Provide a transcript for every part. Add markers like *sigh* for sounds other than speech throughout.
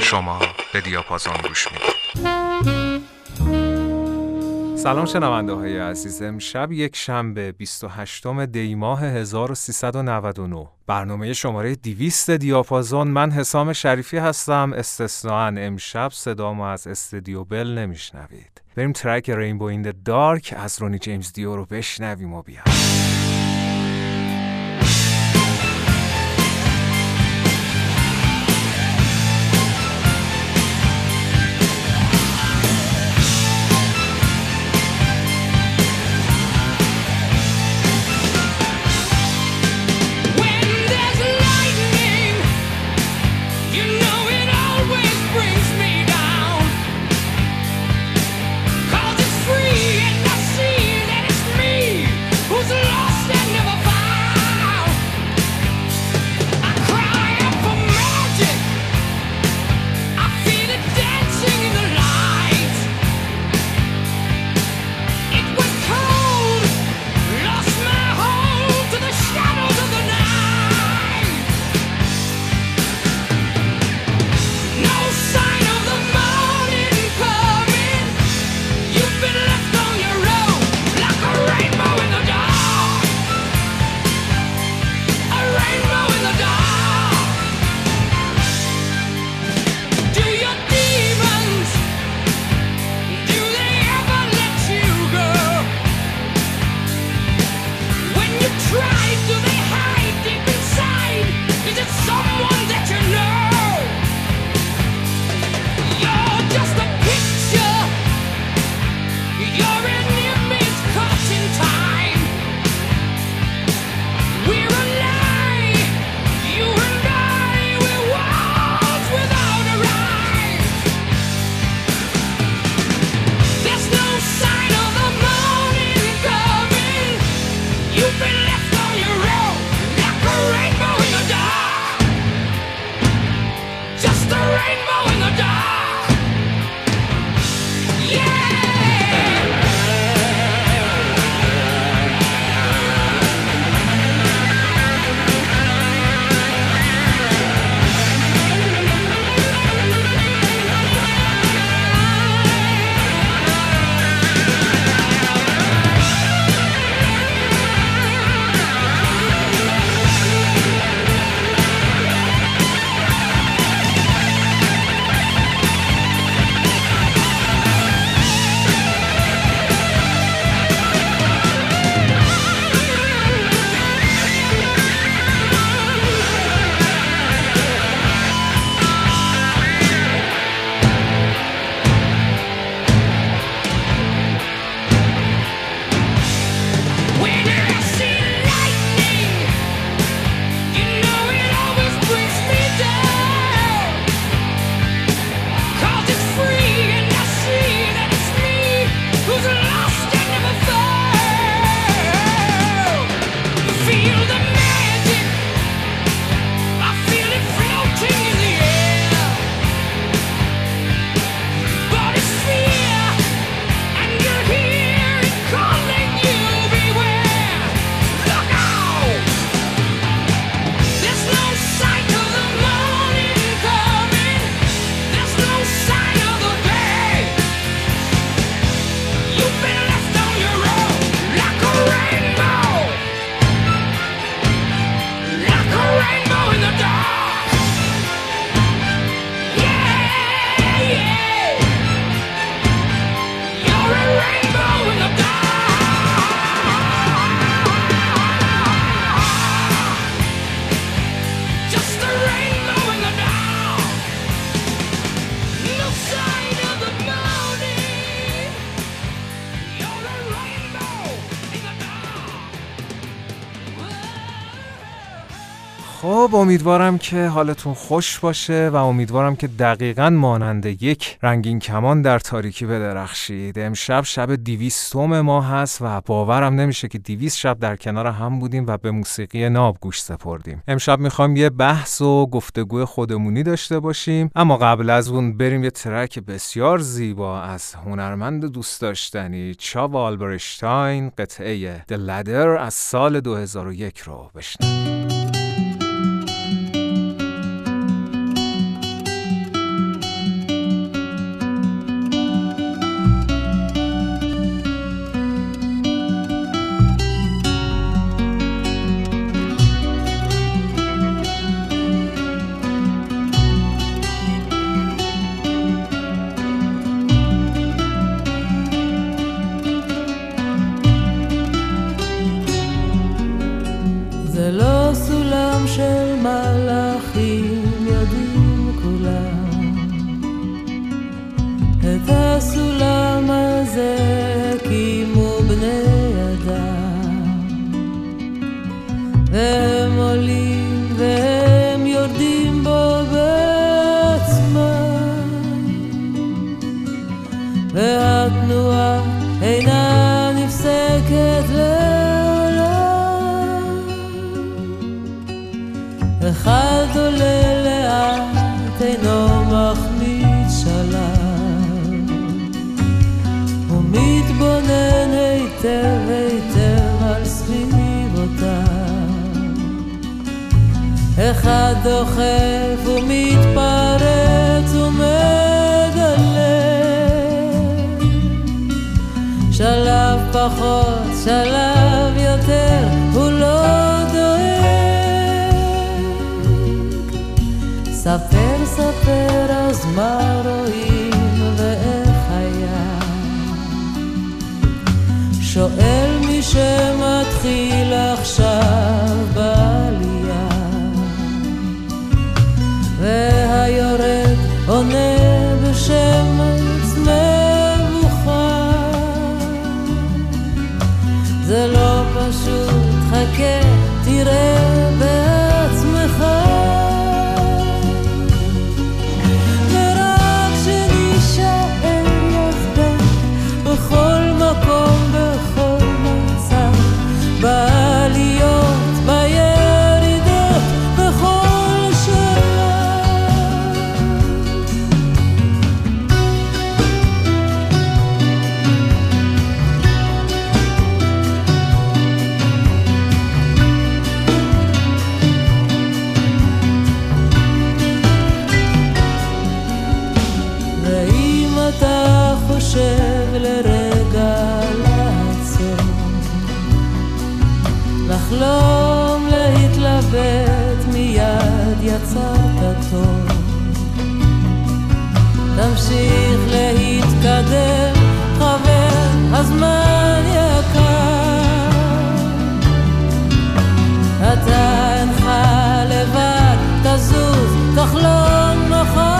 شما به دیاپازون گوش می‌دید. سلام شنونده های عزیز امشب یک شنبه 28 دی ماه 1399 برنامه شماره 200 دیاپازون. من حسام شریفی هستم. استثناا امشب صدامو از استدیو بل نمیشنوید. بریم ترک رینبو این دارک از رونی جیمز دیو رو بشنویم و بیام. امیدوارم که حالتون خوش باشه و امیدوارم که دقیقا مانند یک رنگین کمان در تاریکی بدرخشید. امشب شب دیویستوم ما هست و باورم نمیشه که دیویست شب در کنار هم بودیم و به موسیقی ناب گوش سپردیم. امشب می‌خوایم یه بحث و گفتگوی خودمونی داشته باشیم اما قبل از اون بریم یه ترک بسیار زیبا از هنرمند دوست داشتنی چاو آلبرشتاین قطعه The Ladder از سال 2001 رو بشنویم. הסולם הזה כמו בני אדם. דוחף ומתפרץ ומגלה שלב פחות, שלב יותר, הוא לא דואג. ספר, ספר, אז מה רואים ואיך היה? שואל מי שמתחיל עכשיו והיורד עונה בשמץ מבוכה זה לא פשוט, חכה, תראה לחלום, להתלבט, מיד יצרת טוב. תמשיך להתקדם, חבר, הזמן יקר. אתה אינך לבד, תזוז, תחלום מחר.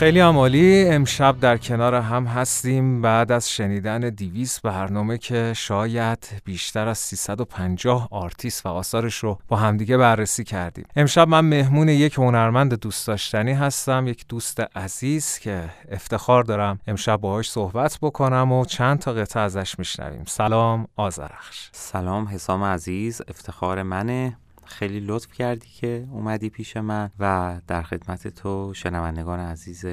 خیلی عالی. امشب در کنار هم هستیم. بعد از شنیدن دویست برنامه که شاید بیشتر از 350 آرتیست و آثارش رو با همدیگه بررسی کردیم. امشب من مهمون یک هنرمند دوست داشتنی هستم. یک دوست عزیز که افتخار دارم امشب باهاش صحبت بکنم و چند تا قطعه ازش میشنویم. سلام آذرخش سلام حسام عزیز. افتخار منه. خیلی لطف کردی که اومدی پیش من و در خدمت تو شنوندگان عزیز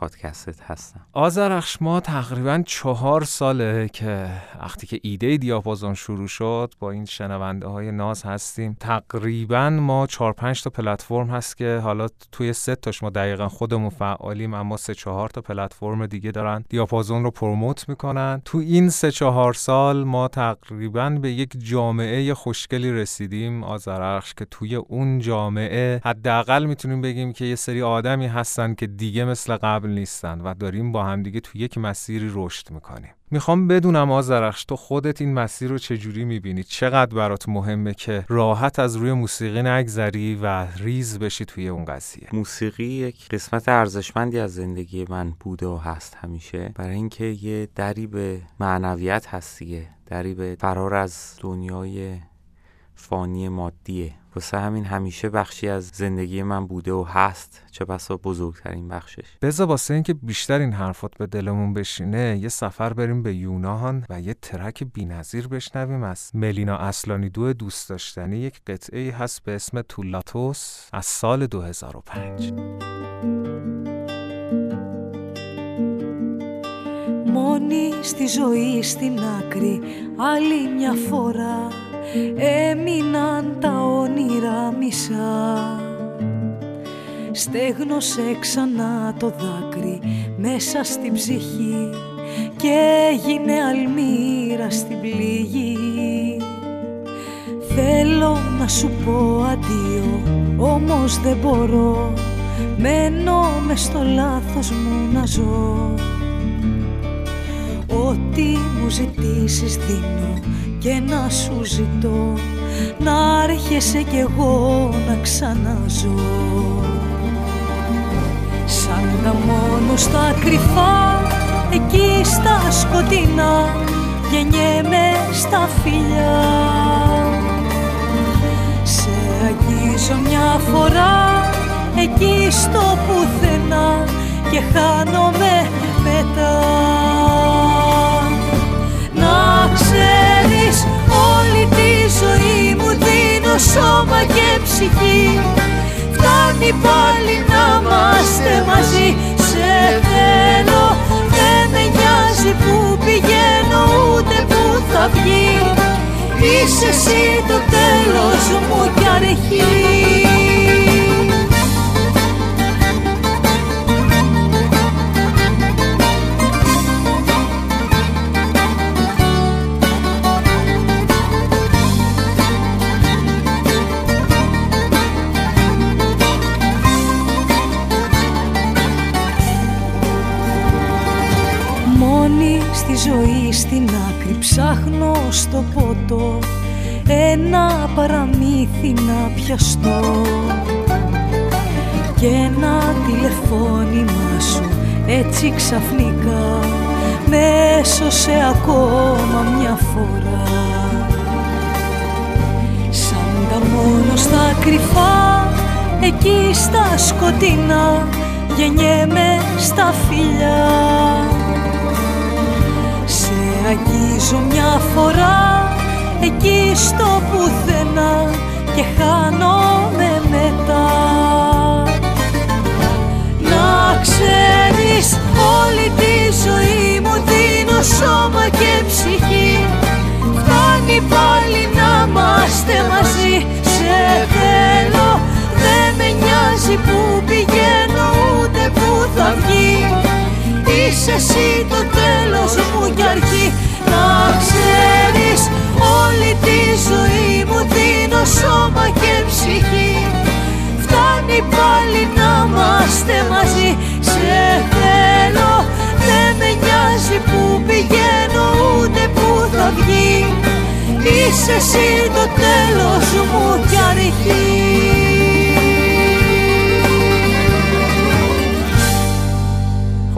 پادکستت هستم. آزرخش ما تقریبا چهار ساله که وقتی که ایده دیاپازون شروع شد با این شنونده های ناز هستیم. تقریبا ما چهار پنج تا پلتفرم هست که حالا توی سه تاش ما دقیقا خودمون فعالیم اما سه چهار تا پلتفرم دیگه دارن دیاپازون رو پروموت می‌کنن. تو این سه چهار سال ما تقریبا به یک جامعه خوشگلی رسیدیم آزرخش که توی اون جامعه حداقل می‌تونیم بگیم که یه سری آدمی هستن که دیگه مثل قبل نیستن و داریم با همدیگه تو یک مسیری رشد می‌کنیم. می‌خوام بدونم آزرخش تو خودت این مسیر رو چجوری می‌بینی؟ چقدر برات مهمه که راحت از روی موسیقی نگذری و ریز بشی توی اون قضیه؟ موسیقی یک قسمت ارزشمندی از زندگی من بوده و هست همیشه. برای اینکه یه دری به معنویت هست دیگه دری به فرار از دنیای فانی مادیه. واسه همین همیشه بخشی از زندگی من بوده و هست چه بسا بزرگترین بخشش بذار واسه اینکه بیشتر این حرفات به دلمون بشینه یه سفر بریم به یونان و یه ترک بی‌نظیر بشنویم از ملینا اصلانی دو دوست داشتنی یک قطعه ای هست به اسم تولاتوس از سال 2005 Μόνη στη ζωή στην άκρη άλλη μια φορά Έμειναν τα όνειρα μισά. Στέγνωσε ξανά το δάκρυ μέσα στην ψυχή και έγινε αλμύρα στην πληγή. Θέλω να σου πω αντίο, όμως δεν μπορώ. Μένω μες στο λάθος μου να ζω. Ό,τι μου ζητήσεις δίνω και να σου ζητώ Να έρχεσαι κι εγώ να ξαναζώ Σαν τα μόνο στα κρυφά εκεί στα σκοτεινά γεννιέμαι στα φιλιά. Σε αγγίζω μια φορά εκεί στο πουθενά και χάνομαι μετά. Να ξέρεις όλη τη ζωή μου δίνω σώμα και ψυχή. Φτάνει πάλι να είμαστε μαζί. Σε θέλω. Δεν με νοιάζει που πηγαίνω ούτε που θα βγει. Είσαι εσύ το τέλος μου κι αρχή στην άκρη ψάχνω στο ποτό ένα παραμύθι να πιαστώ. Και ένα τηλεφώνημα σου έτσι ξαφνικά με έσωσε ακόμα μια φορά. Σαν τα μόνο στα κρυφά εκεί στα σκοτεινά γεννιέμαι στα φιλιά. σε αγγίζω μια φορά εκεί στο πουθενά και χάνομαι μετά. Να ξέρεις όλη τη ζωή μου δίνω σώμα και ψυχή. Φτάνει πάλι να είμαστε μαζί. Σε θέλω δεν με νοιάζει που πηγαίνω ούτε που θα βγει Είσαι εσύ το τέλος μου κι αρχή. Να ξέρεις όλη τη ζωή μου δίνω σώμα και ψυχή. Φτάνει πάλι να είμαστε μαζί. Σε θέλω δεν με νοιάζει που πηγαίνω ούτε που θα βγει. Είσαι εσύ το τέλος μου κι αρχή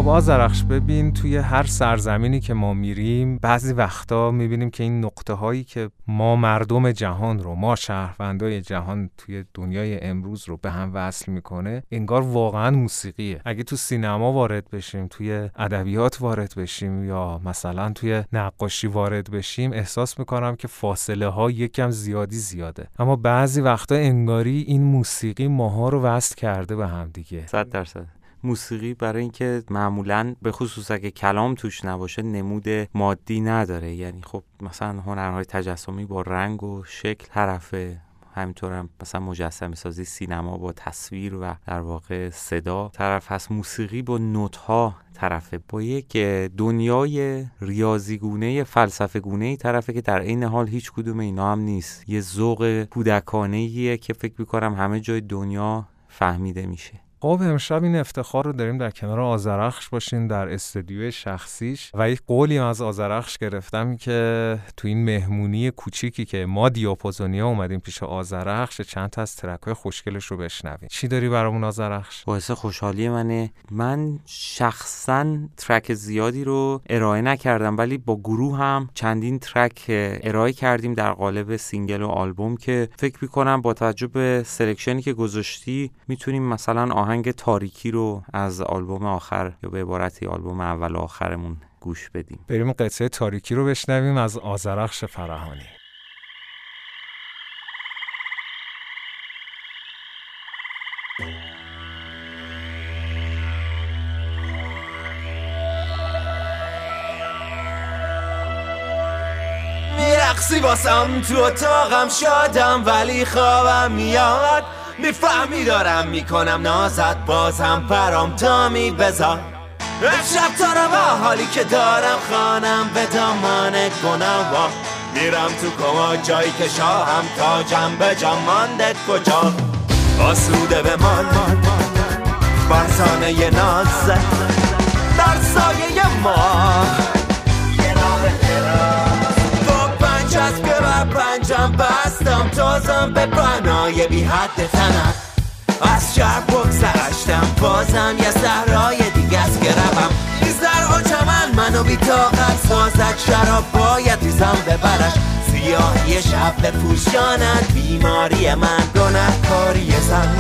آزرخش ببین توی هر سرزمینی که ما میریم بعضی وقتا می‌بینیم که این نقطه هایی که ما مردم جهان رو ما شهروندای جهان توی دنیای امروز رو به هم وصل می‌کنه انگار واقعا موسیقیه. اگه تو سینما وارد بشیم توی ادبیات وارد بشیم یا مثلا توی نقاشی وارد بشیم احساس می‌کنم که فاصله ها یکم زیادی زیاده. اما بعضی وقتا انگاری این موسیقی ماها رو وصل کرده به هم دیگه. صد درصد. موسیقی برای اینکه معمولا به خصوص اگه کلام توش نباشه نمود مادی نداره. یعنی خب مثلا هنرهای تجسمی با رنگ و شکل طرفه همینطور هم مثلا مجسمه سازی سینما با تصویر و در واقع صدا. طرف هست موسیقی با نوت ها طرفه با یک دنیای ریاضیگونه فلسفه گونه طرفه که در این حال هیچ کدوم اینا هم نیست. یه ذوق کودکانه که فکر می‌کنم همه جای دنیا فهمیده میشه. خب امشب این افتخار رو داریم در کنار آذرخش باشیم در استودیوی شخصیش و یک قولی از آذرخش گرفتم که تو این مهمونی کوچیکی که ما دیاپازونیا اومدیم پیش آذرخش چند تا از track های خوشگلش رو بشنویم. چی داری برامون آذرخش باعث خوشحالی منه. من شخصا track زیادی رو ارائه نکردم ولی با گروه هم چندین track ارائه کردیم در قالب single و آلبوم که فکر می‌کنم با توجه به selection ی که گذاشتی می‌تونیم مثلا آهنگ آهنگ تاریکی رو از آلبوم آخر یا به عبارتی آلبوم اول و آخرمون گوش بدیم. بریم قطعه تاریکی رو بشنویم از آزرخش فرهانی. میرقصی باسم تو اتاقم شادم ولی خوابم میاد. می‌فهمی دارم می‌کنم نازت بازم پرام تامی بزار. امشب تا رو با حالی که دارم خانم به دامان گناه میرم تو کما جایی که شاهم تاجم به جا مانده کجا. آسوده به من فرزانه نازه در سایه ما پنجم بستم تازم به بنای بی حد تنم. از شهر بگذشتم بازم یه صحرای دیگه گربم این زرها چمن منو بی طاقت سازد شراب باید ریزم ببرش سیاهی شب بپوشاند بیماری من کاری زن.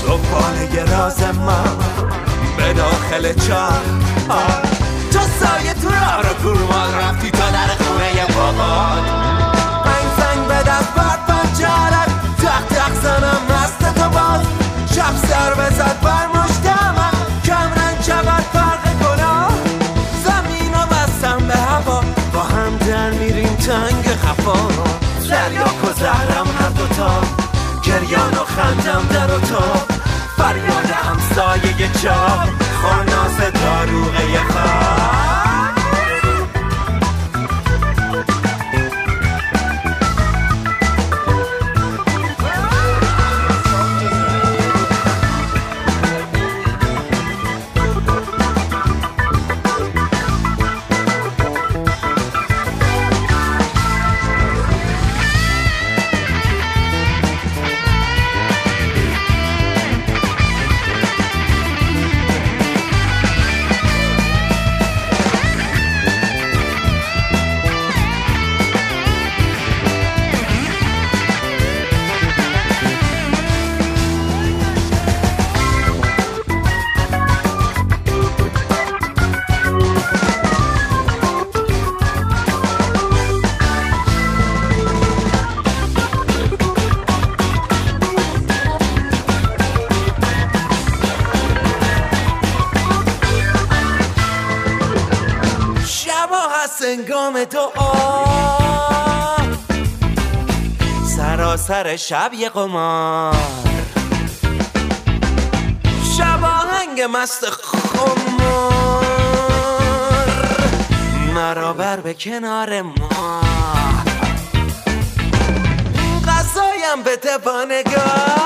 صبحانه راز من به داخل چاه تو اتاق فریاد همسایه چا. خاناس داروغه خواب. شب یه قمار. شب آهنگ مست خمار. مرا بر به کنار ما. غذایم به تپانگاه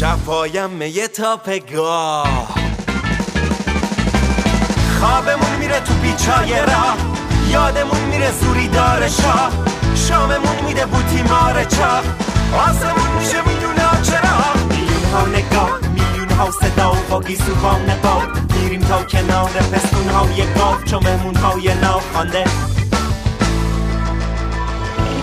شفایم میه تا پگاه خوابمون میره تو بیچای راه. یادمون میره زوری دار شاه. شاممون میده بوتی مار چاق آسمون میشه می‌دونه چرا. میلیون ها نگاه میلیون ها صدا گیسوان باد میریم تا کنار پستون های گاف چو مهمون های ناخوانده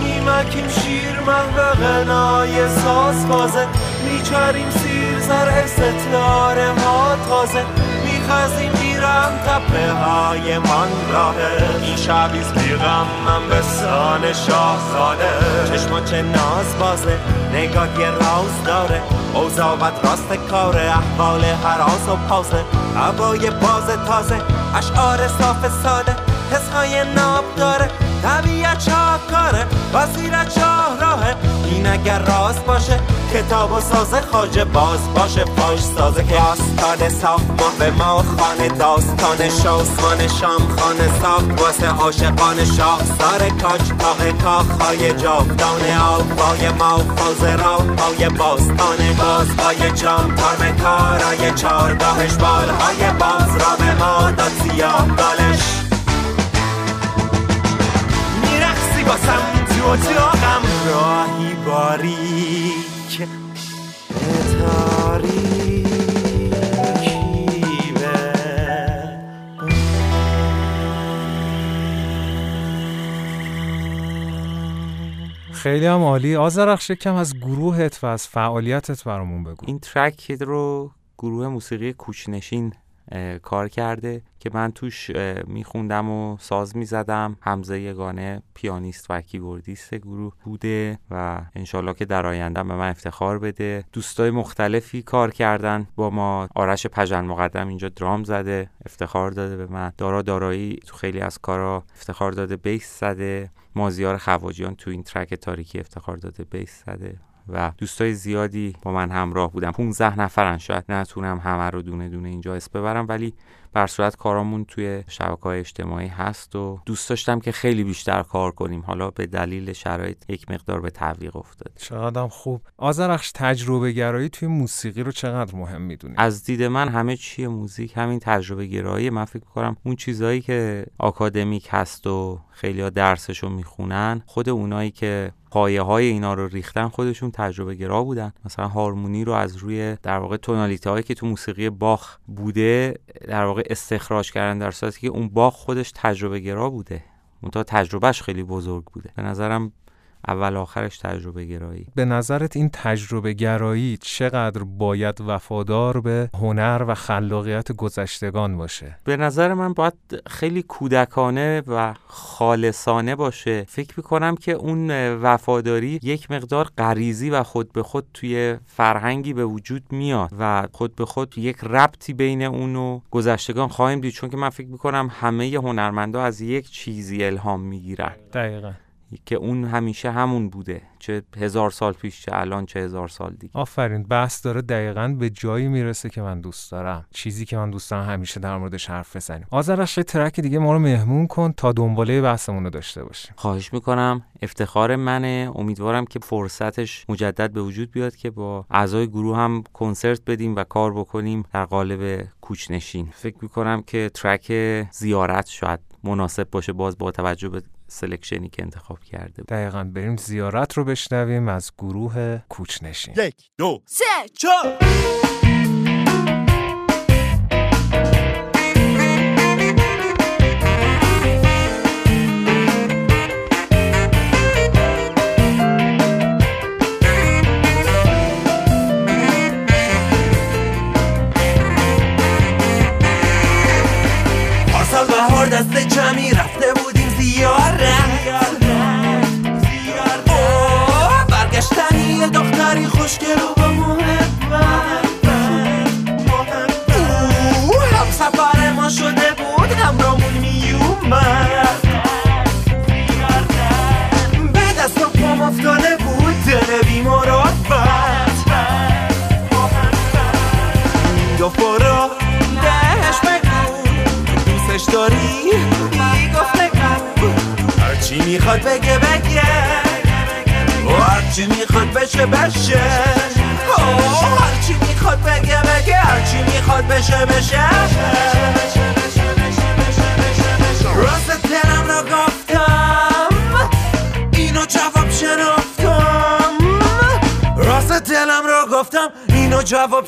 نیمکیم شیر من غنای ساز بازه میچریم سیر زر ستاره ها تازه. میخزیم میرم تپه های من راهه این شبیز بیغم من به سان شاهزاده. چشما چه ناز بازه نگاه یه راز داره. اوزاوت راست کار احوال حراس و پازه. هوای باز تازه اشعار صاف ساده. حسهای ناب داره طبیعت شاهکاره وزیر چاه راهه این اگر راست باشه کتاب و سازه خاجه باز باشه پاش سازه که آستان ساختمان به ما خانه داستان شاسمان شام خانه ساخت واسه عاشقان شاه سار کاج تاق کاخهای جاودانه آبای ما. فاز راه های باستانه بازهای جام. تارم کارای چارگاهش بالهای باز. را به ما داد سیاه بالش. میرخصی باسم تو اتاقم راهی باریک به تاریکی به خیلی هم عالی. آزرخش کم از گروهت و از فعالیتت برامون بگو. این ترک رو گروه موسیقی کوچنشین کار کرده که من توش میخوندم و ساز می‌زدم. حمزه یگانه پیانیست و کیبوردیست گروه بوده و انشالله که در آینده به من افتخار بده. دوستای مختلفی کار کردن. با ما آرش پژن مقدم اینجا درام زده افتخار داده به من. دارا دارایی تو خیلی از کارا افتخار داده bass زده. مازیار خواجیان تو این track تاریکی افتخار داده bass زده. و دوستای زیادی با من همراه بودن. 15 نفرن. شاید نتونم همه رو دونه دونه اینجا اسم ببرم ولی بر صورت کارامون توی شبکه های اجتماعی هست و دوست داشتم که خیلی بیشتر کار کنیم. حالا به دلیل شرایط یک مقدار به تعویق افتاد. چقدر هم خوب. آزرخش تجربه گرایی توی موسیقی رو چقدر مهم می‌دونی؟ از دید من همه چی موزیک همین تجربه گرایی من فکر کنم اون چیزهایی که آکادمیک هست و خیلی درسشو می‌خونن خود اونایی که پایه های اینا رو ریختن خودشون تجربه گرا بودن. مثلا هارمونی رو از روی در واقع تونالیته هایی که تو موسیقی باخ بوده در واقع استخراج کردن در صورتی که اون باخ خودش تجربه گرا بوده. منتها تجربهش خیلی بزرگ بوده. به نظرم اول آخرش تجربه گرایی به نظرت این تجربه گرایی چقدر باید وفادار به هنر و خلاقیت گذشتگان باشه؟ به نظر من باید خیلی کودکانه و خالصانه باشه. فکر می‌کنم که اون وفاداری یک مقدار غریزی و خود به خود توی فرهنگی به وجود میاد و خود به خود یک ربطی بین اون و گذشتگان خواهیم دید. چون که من فکر می‌کنم همه هنرمندا از یک چیزی الهام می‌گیرن. دقیقا. که اون همیشه همون بوده. چه هزار سال پیش چه الان چه هزار سال دیگه. آفرین. بحث داره دقیقا به جایی می‌رسه که من دوست دارم. چیزی که من دوست دارم همیشه در موردش حرف بزنیم. آذرش یه ترک دیگه ما رو مهمون کن تا دنباله بحثمون رو داشته باشیم. خواهش می‌کنم. افتخار منه. امیدوارم که فرصتش مجدد به وجود بیاد که با اعضای گروه هم کنسرت بدیم و کار بکنیم در قالب کوچنشین. فکر می‌کنم که ترک زیارت شاید مناسب باشه. باز با توجه به سلکشنی که انتخاب کرده بود. دقیقا بریم زیارت رو بشنویم از گروه کوچنشین یک دو سه چهار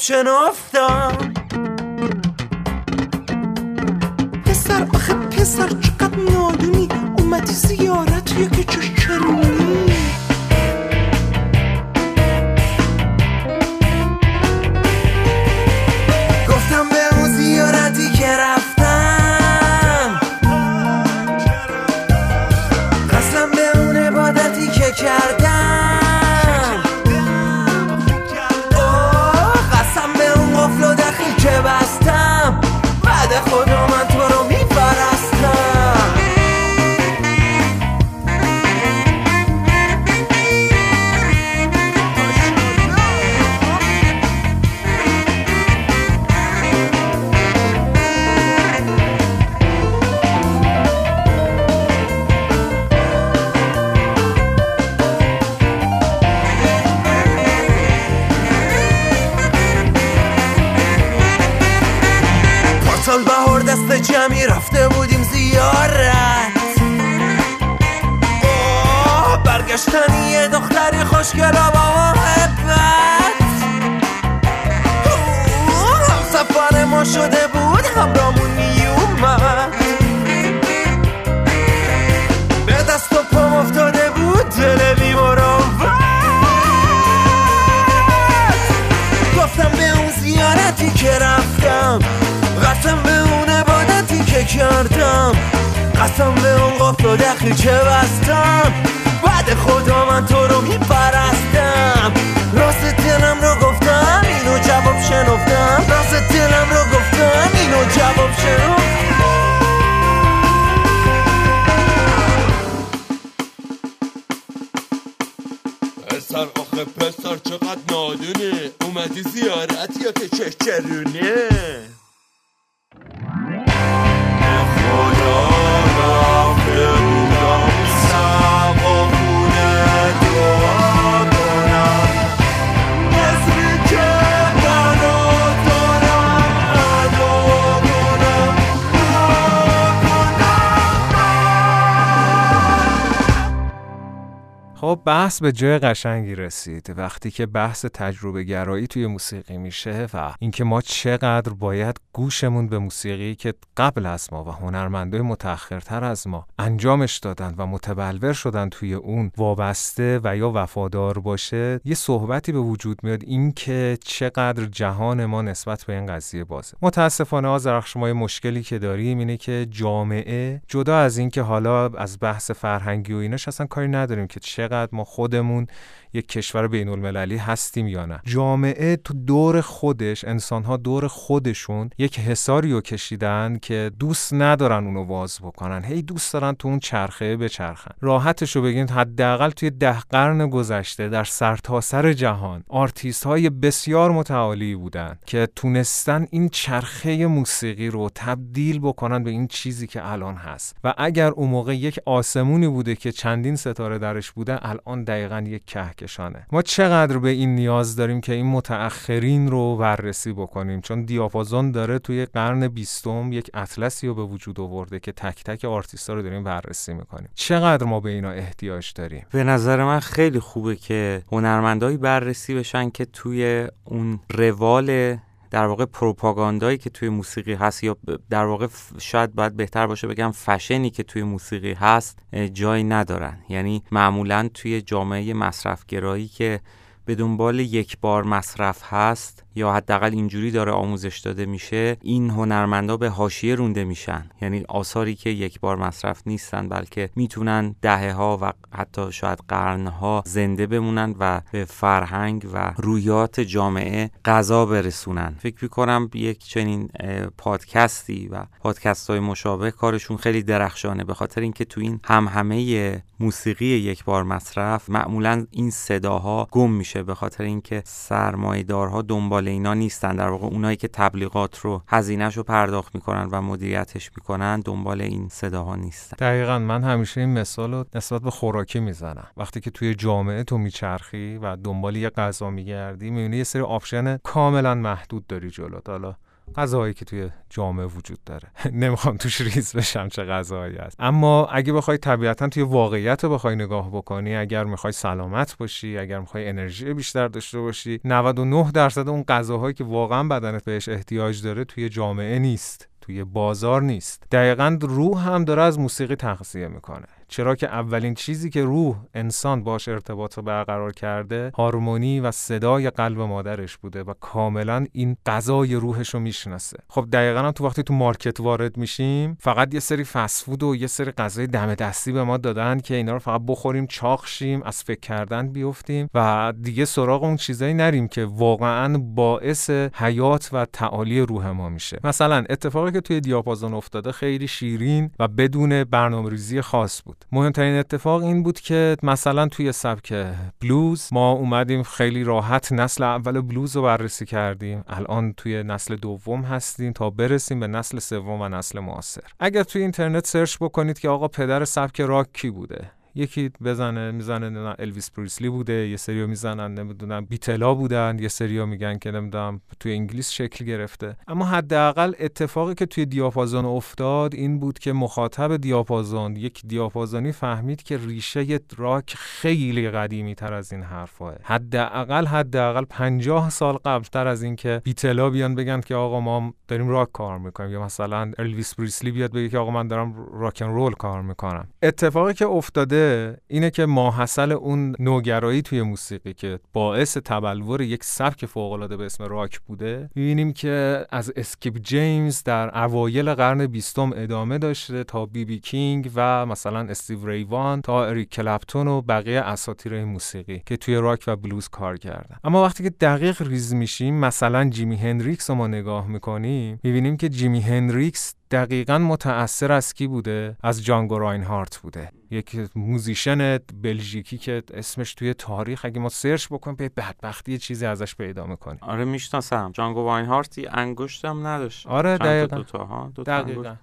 راست دلم به جای قشنگی رسید وقتی که بحث تجربه گرایی توی موسیقی میشه و اینکه ما چقدر باید گوشمون به موسیقی که قبل از ما و هنرمندای متأخرتر از ما انجامش دادن و متبلور شدن توی اون وابسته و یا وفادار باشه یه صحبتی به وجود میاد اینکه چقدر جهان ما نسبت به این قضیه بازه. متاسفانه آذرخش ما مشکلی که داریم اینه که جامعه جدا از اینکه حالا از بحث فرهنگی و ایناش اصلا کاری نداریم که چقدر ما خودمون یک کشور بین المللی هستیم یا نه. جامعه تو دور خودش انسانها دور خودشون یک حساری رو کشیدن که دوست ندارن اونو واز بکنن. هی دوست دارن تو اون چرخه بچرخن. راحتش رو بگین حداقل توی ده قرن گذشته در سرتاسر جهان آرتیست های بسیار متعالی بودن که تونستن این چرخه موسیقی رو تبدیل بکنن به این چیزی که الان هست. و اگر اون موقع یک آسمونی بوده که چندین ستاره درش بوده الان دقیقا یک کهکشانه ما چقدر به این نیاز داریم که این متأخرین رو بررسی بکنیم؟ چون دیاپازون داره توی قرن بیستم یک اطلسی رو به وجود آورده که تک تک آرتیستا رو داریم بررسی می‌کنیم. چقدر ما به اینا احتیاج داریم؟ به نظر من خیلی خوبه که هنرمندایی بررسی بشن که توی اون روال در واقع پروپاگاندایی که توی موسیقی هست یا در واقع شاید باید بهتر باشه بگم فشنی که توی موسیقی هست جایی ندارن. یعنی معمولا توی جامعه مصرفگرایی که به دنبال یک بار مصرف هست یا حداقل اینجوری داره آموزش داده میشه این هنرمندا به حاشیه رونده میشن. یعنی آثاری که یک بار مصرف نیستن بلکه می‌تونن دهه ها و حتی شاید قرنها زنده بمونن و به فرهنگ و رویات جامعه غذا برسونن. فکر می‌کنم یک چنین پادکستی و پادکست های مشابه کارشون خیلی درخشانه. به خاطر اینکه تو این هم همه موسیقی یک بار مصرف معمولا این صداها گم میشه. به خاطر اینکه سرمایه‌دارها دنبال اینا نیستن. در واقع اونایی که تبلیغات رو هزینهش رو پرداخت می‌کنن و مدیریتش می‌کنن دنبال این صداها نیستن. دقیقا من همیشه این مثال رو نسبت به خوراکی می‌زنم. وقتی که توی جامعه تو میچرخی و دنبال یه غذا میگردی می‌بینی یه سری option کاملا محدود داری جلوت. حالا غذاهایی که توی جامعه وجود داره. *laughs* نمی‌خوام توش ریز بشم چه غذاهایی هست. اما اگه بخوای طبیعتا توی واقعیت رو بخوای نگاه بکنی اگر می‌خوای سلامت باشی اگر می‌خوای انرژی بیشتر داشته باشی 99 درصد اون غذاهایی که واقعا بدنت بهش احتیاج داره توی جامعه نیست توی بازار نیست. دقیقا روح هم داره از موسیقی تغذیه می‌کنه. چرا که اولین چیزی که روح انسان باش ارتباط رو برقرار کرده هارمونی و صدای قلب مادرش بوده و کاملا این غذای روحش رو می‌شناسه. خب دقیقا هم تو وقتی تو مارکت وارد میشیم فقط یه سری فسفود و یه سری غذای دم دستی به ما دادن که اینا رو فقط بخوریم چاق شیم از فکر کردن بیفتیم و دیگه سراغ اون چیزایی نریم که واقعا باعث حیات و تعالی روح ما میشه. مثلا اتفاقی که توی دیاپازون افتاده خیلی شیرین و بدون برنامه‌ریزی خاص بود. مهمترین اتفاق این بود که مثلا توی سبک بلوز ما اومدیم خیلی راحت نسل اول بلوز رو بررسی کردیم. الان توی نسل دوم هستیم تا برسیم به نسل سوم و نسل معاصر. اگر توی اینترنت search بکنید که آقا پدر سبک راک کی بوده؟ یکی بزنه می‌زنه الویس پریسلی بوده یه سریو می‌زنن نمی‌دونم بیتلا بودن یه سریو میگن که نمی‌دونم توی انگلیس شکل گرفته. اما حداقل اتفاقی که توی دیاپازون افتاد این بود که مخاطب دیاپازون یک دیاپازونی فهمید که ریشه راک خیلی قدیمی تر از این حرفاه. حداقل حداقل 50 سال قبل تر از اینکه بیتلا بیان بگن که آقا ما داریم راک کار می‌کنیم. یا مثلا الویس پریسلی بیاد بگه که آقا من دارم راکن roll کار می‌کنم. اتفاقی که افتاده اینه که ماحصل اون نوگرایی توی موسیقی که باعث تبلور یک سبک فوقالعاده به اسم راک بوده می‌بینیم که از اسکیپ جیمز در اوایل قرن بیستم ادامه داشته تا بی بی کینگ و مثلا استیوی ری وان تا اریک کلپتون و بقیه اساطیر این موسیقی که توی راک و بلوز کار کردن. اما وقتی که دقیق ریز میشیم مثلا جیمی هندریکس رو ما نگاه می‌کنیم می‌بینیم که جیمی هندریکس دقیقا متأثر از کی بوده؟ از جانگو راینهارت بوده. یک musician بلژیکی که اسمش توی تاریخ اگه ما search بکنیم به بدبختی چیزی ازش پیدا می‌کنیم. آره می‌شناسم. جانگو واینهارتی انگشتم نداشت. آره دقیقا. دو تا ها؟ دو دقیقا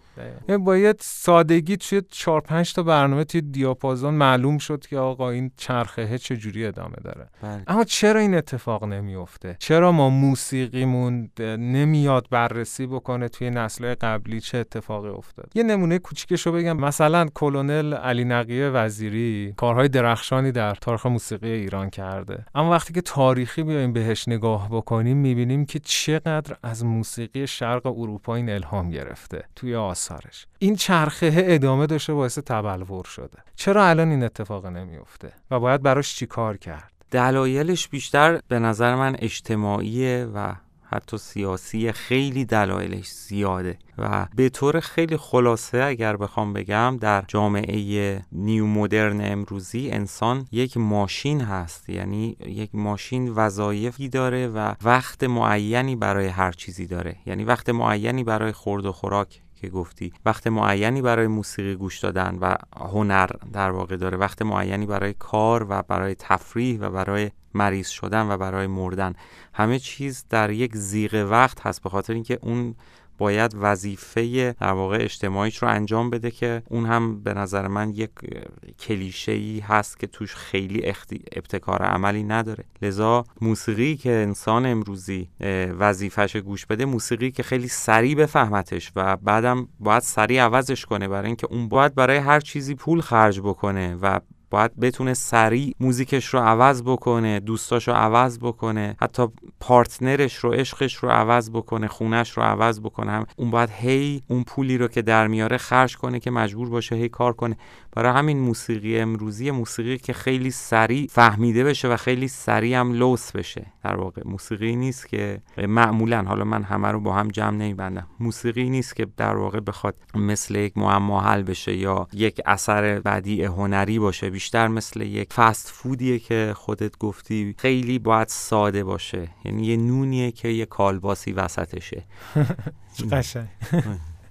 یعنی با یه سادگی توی 4 5 تا برنامه توی دیاپازون معلوم شد که آقا این چرخه چجوری ادامه داره. بله. اما چرا این اتفاق نمیفته چرا ما موسیقیمون نمیاد بررسی بکنه توی نسل قبلی؟ چه اتفاقی افتاد؟ یه نمونه کوچیکشو بگم. مثلا کلونل علی نقیه وزیری کارهای درخشانی در تاریخ موسیقی ایران کرده. اما وقتی که تاریخی بیایم بهش نگاه بکنیم می‌بینیم که چقدر از موسیقی شرق اروپا این الهام گرفته توی آثارش. این چرخه ادامه داشته باعث تبلور شده. چرا الان این اتفاق نمیفته و باید براش چیکار کرد؟ دلایلش بیشتر به نظر من اجتماعیه و حتی سیاسی خیلی دلایلش زیاده. و به طور خیلی خلاصه اگر بخوام بگم در جامعه نیو مدرن امروزی انسان یک ماشین هست. یعنی یک ماشین وظایفی داره و وقت معینی برای هر چیزی داره. یعنی وقت معینی برای خورد و خوراک که گفتی وقت معینی برای موسیقی گوش دادن و هنر در واقع داره وقت معینی برای کار و برای تفریح و برای مریض شدن و برای مردن. همه چیز در یک زیغ وقت هست به خاطر اینکه اون باید وظیفه در واقع اجتماعیش رو انجام بده که اون هم به نظر من یک کلیشه ای هست که توش خیلی ابتکار عملی نداره. لذا موسیقی که انسان امروزی وظیفش گوش بده موسیقی که خیلی سریع بفهمتش و بعدم باید سریع عوضش کنه برای اینکه اون باید برای هر چیزی پول خرج بکنه و باید بتونه سریع موزیکش رو عوض بکنه دوستاش رو عوض بکنه حتی پارتنرش رو عشقش رو عوض بکنه خونش رو عوض بکنه. هم اون باید هی اون پولی رو که در میاره خرج کنه که مجبور باشه هی کار کنه. برای همین موسیقی امروزی موسیقی که خیلی سریع فهمیده بشه و خیلی سریع هم لوس بشه. در واقع موسیقی نیست که معمولا حالا من همه رو با هم جمع نمیبندم. موسیقی نیست که در واقع بخواد مثل یک معما حل بشه یا یک اثر بدیع هنری باشه. بیشتر مثل یک فست فودیه که خودت گفتی خیلی باید ساده باشه. یعنی یه نونیه که یه کالباسی وسطشه. *laughs* قشنگ.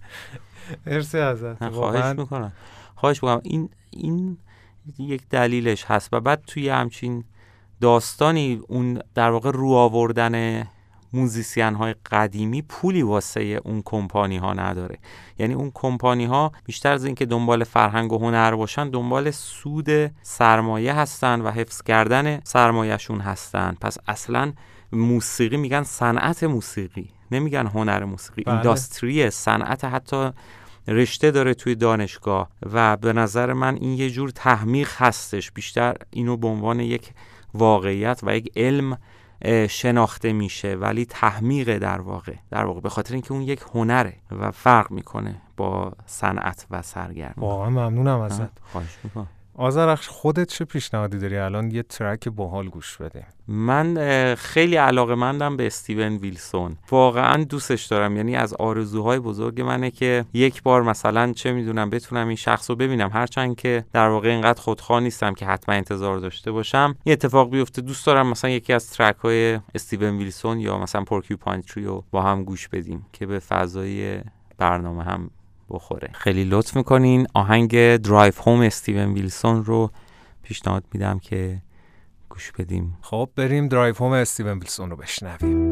*laughs* مرسی ازت. خواهش می‌کنم. خواهش می‌کنم. این این یک دلیلش هست. و بعد توی همچین داستانی اون در واقع رو آوردن موزیسین های قدیمی پولی واسه اون کمپانی ها نداره. یعنی اون کمپانی ها بیشتر از اینکه دنبال فرهنگ و هنر باشن دنبال سود سرمایه هستن و حفظ کردن سرمایهشون هستن. پس اصلا موسیقی میگن صنعت موسیقی نمیگن هنر موسیقی. بله. اینداستری صنعت حتی رشته داره توی دانشگاه و به نظر من این یه جور تحمیق هستش. بیشتر اینو به عنوان یک واقعیت و یک علم شناخته میشه ولی تحمیق در واقع در واقع به خاطر اینکه اون یک هنره و فرق می‌کنه با صنعت و سرگرمی. واقعا ممنونم ازت. خواهش می‌کنم. آذرخش خودت چه پیشنهادی داری؟ الان یه ترک باحال گوش بده. من خیلی علاقه مندم به استیون ویلسون. واقعا دوستش دارم. یعنی از آرزوهای بزرگ منه که یک بار مثلا چه می‌دونم بتونم این شخص رو ببینم. هرچند که در واقع اینقدر خودخواه نیستم که حتما انتظار داشته باشم. یه اتفاق بیفته. دوست دارم مثلا یکی از track های استیون ویلسون یا مثلا پورکیوپاین رو با هم گوش بدیم که به فضای برنامه هم بخوره. خیلی لطف می‌کنین. آهنگ Drive Home استیون ویلسون رو پیشنهاد میدم که گوش بدیم. خب بریم درایو هوم استیون ویلسون رو بشنویم.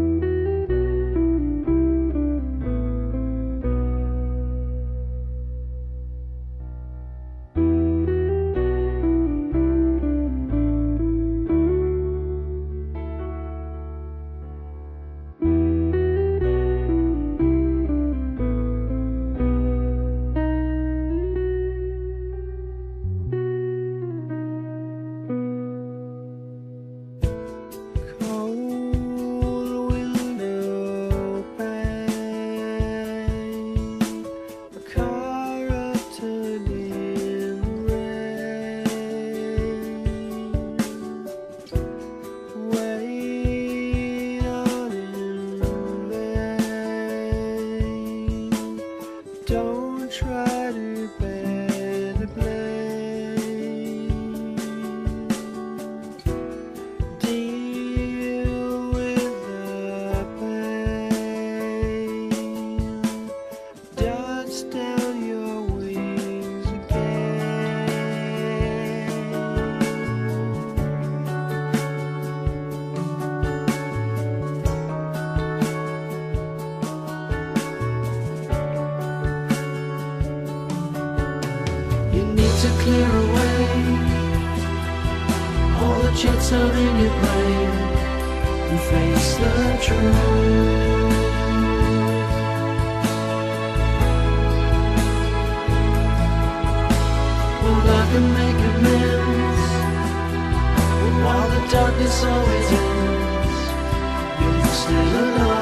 Darkness always ends, you're still alone.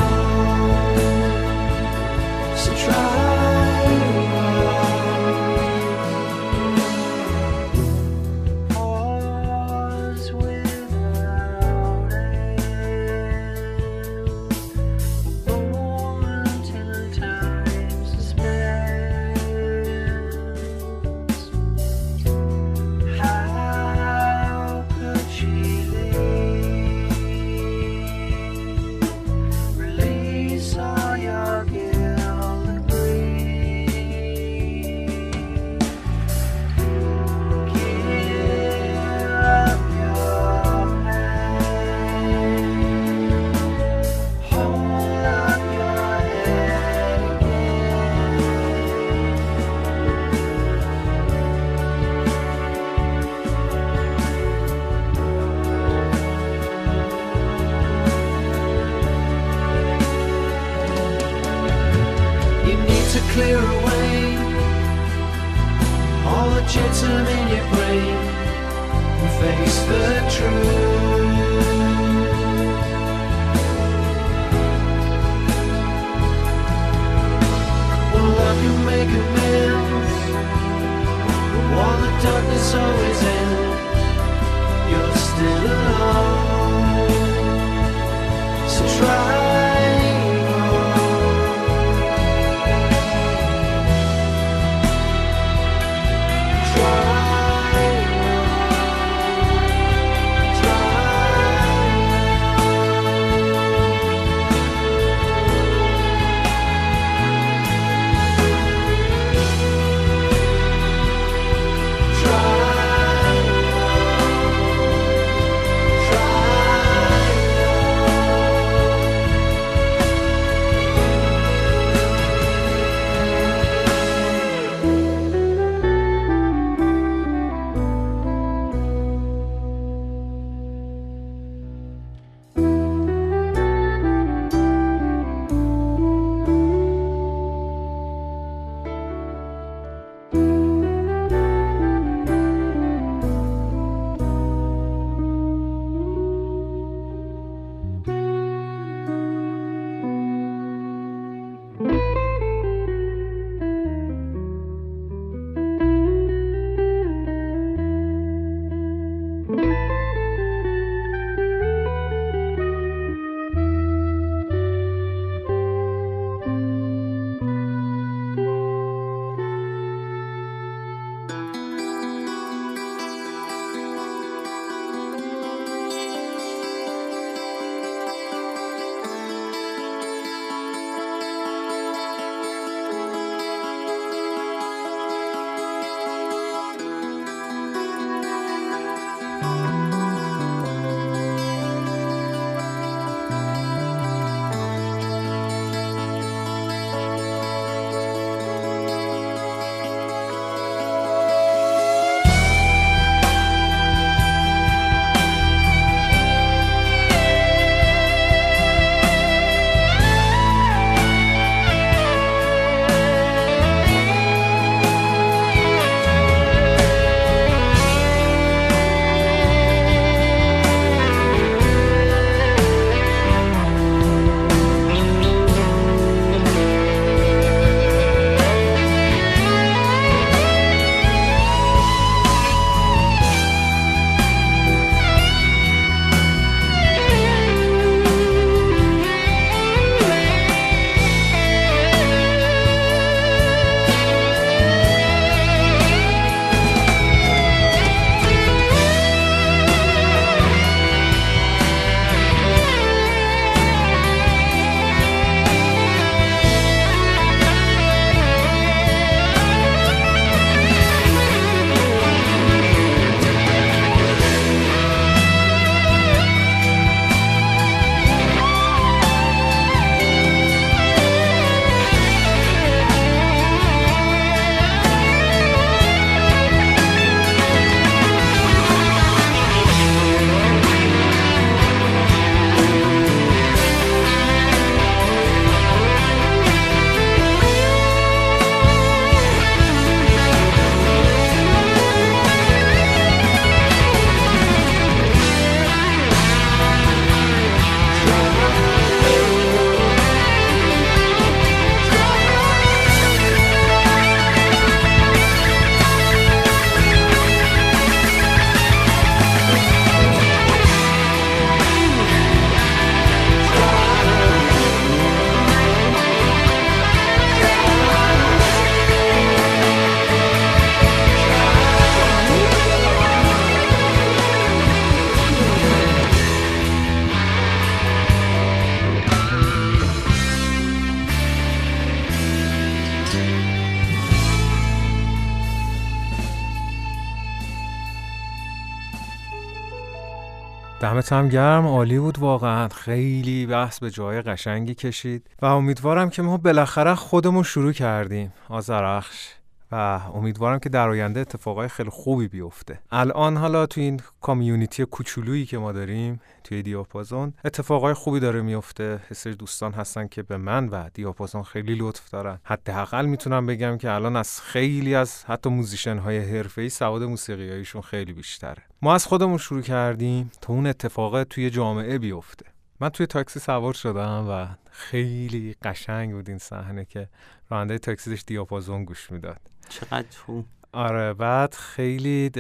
دمت هم گرم عالی بود واقعا. خیلی بحث به جای قشنگی کشید و امیدوارم که ما بالاخره خودمون شروع کردیم. آزرخش و امیدوارم که در آینده اتفاقای خیلی خوبی بیفته. الان حالا تو این کامیونیتی کوچولویی که ما داریم توی دیاپازون اتفاقای خوبی داره میفته. حسر دوستان هستن که به من و دیاپازون خیلی لطف دارن. حداقل می‌تونم بگم که الان از خیلی از حتی موزیشن های حرفه‌ای سواد موسیقیاییشون خیلی بیشتره. ما از خودمون شروع کردیم تا اون اتفاق توی جامعه بیفته. من توی تاکسی سوار شدم و خیلی قشنگ بود این صحنه که راننده تاکسی داشت دیاپازون گوش می‌داد. چقدر تو آره بعد خیلی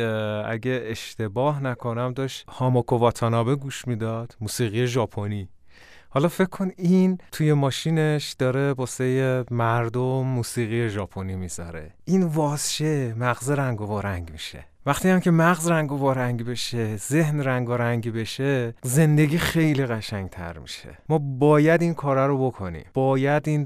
اگه اشتباه نکنم داشت هاموکو واتانابه گوش می‌داد موسیقی ژاپنی. حالا فکر کن این توی ماشینش داره واسه مردم موسیقی ژاپنی می‌ذاره. این واسشه مغز رنگ و رنگ میشه. وقتی هم که مغز رنگ و رنگ بشه ذهن رنگ و رنگی بشه زندگی خیلی قشنگ تر میشه. ما باید این کارا رو بکنیم. باید این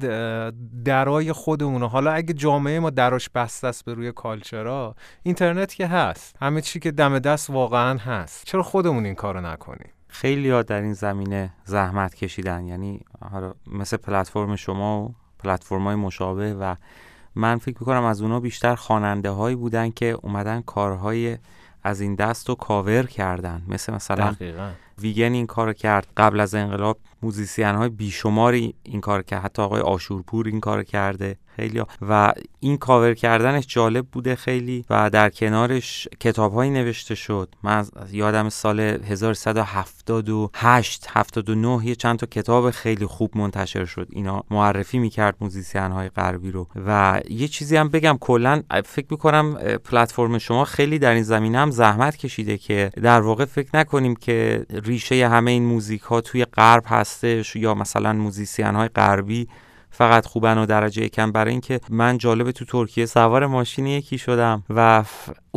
درای خودمون حالا اگه جامعه ما دراش بسته است به روی culture ا اینترنت که هست. همه چی که دم دست واقعا هست. چرا خودمون این کارو نکنیم؟ خیلی ها در این زمینه زحمت کشیدن. یعنی حالا مثل پلتفرم شما و پلتفرم های مشابه و من فکر می‌کنم از اونا بیشتر خواننده هایی بودن که اومدن کارهای از این دست رو کاور کردن. مثل مثلا دقیقا. ویگن این کار کرد. قبل از انقلاب musician های بیشماری این کار کرد. حتی آقای آشورپور این کار کرده. خیلی و این کاور کردنش جالب بوده خیلی و در کنارش کتابهایی نوشته شد. من یادم سال 1178 79 یه چند تا کتاب خیلی خوب منتشر شد. اینا معرفی می‌کرد musician های غربی رو. و یه چیزی هم بگم کلا فکر می‌کنم پلتفرم شما خیلی در این زمینه هم زحمت کشیده که در واقع فکر نکنیم که ریشه همه این music ها توی غرب هستش یا مثلا musician های غربی فقط خوبن و درجه یکم برای اینکه من جالب تو ترکیه سوار ماشین یکی شدم و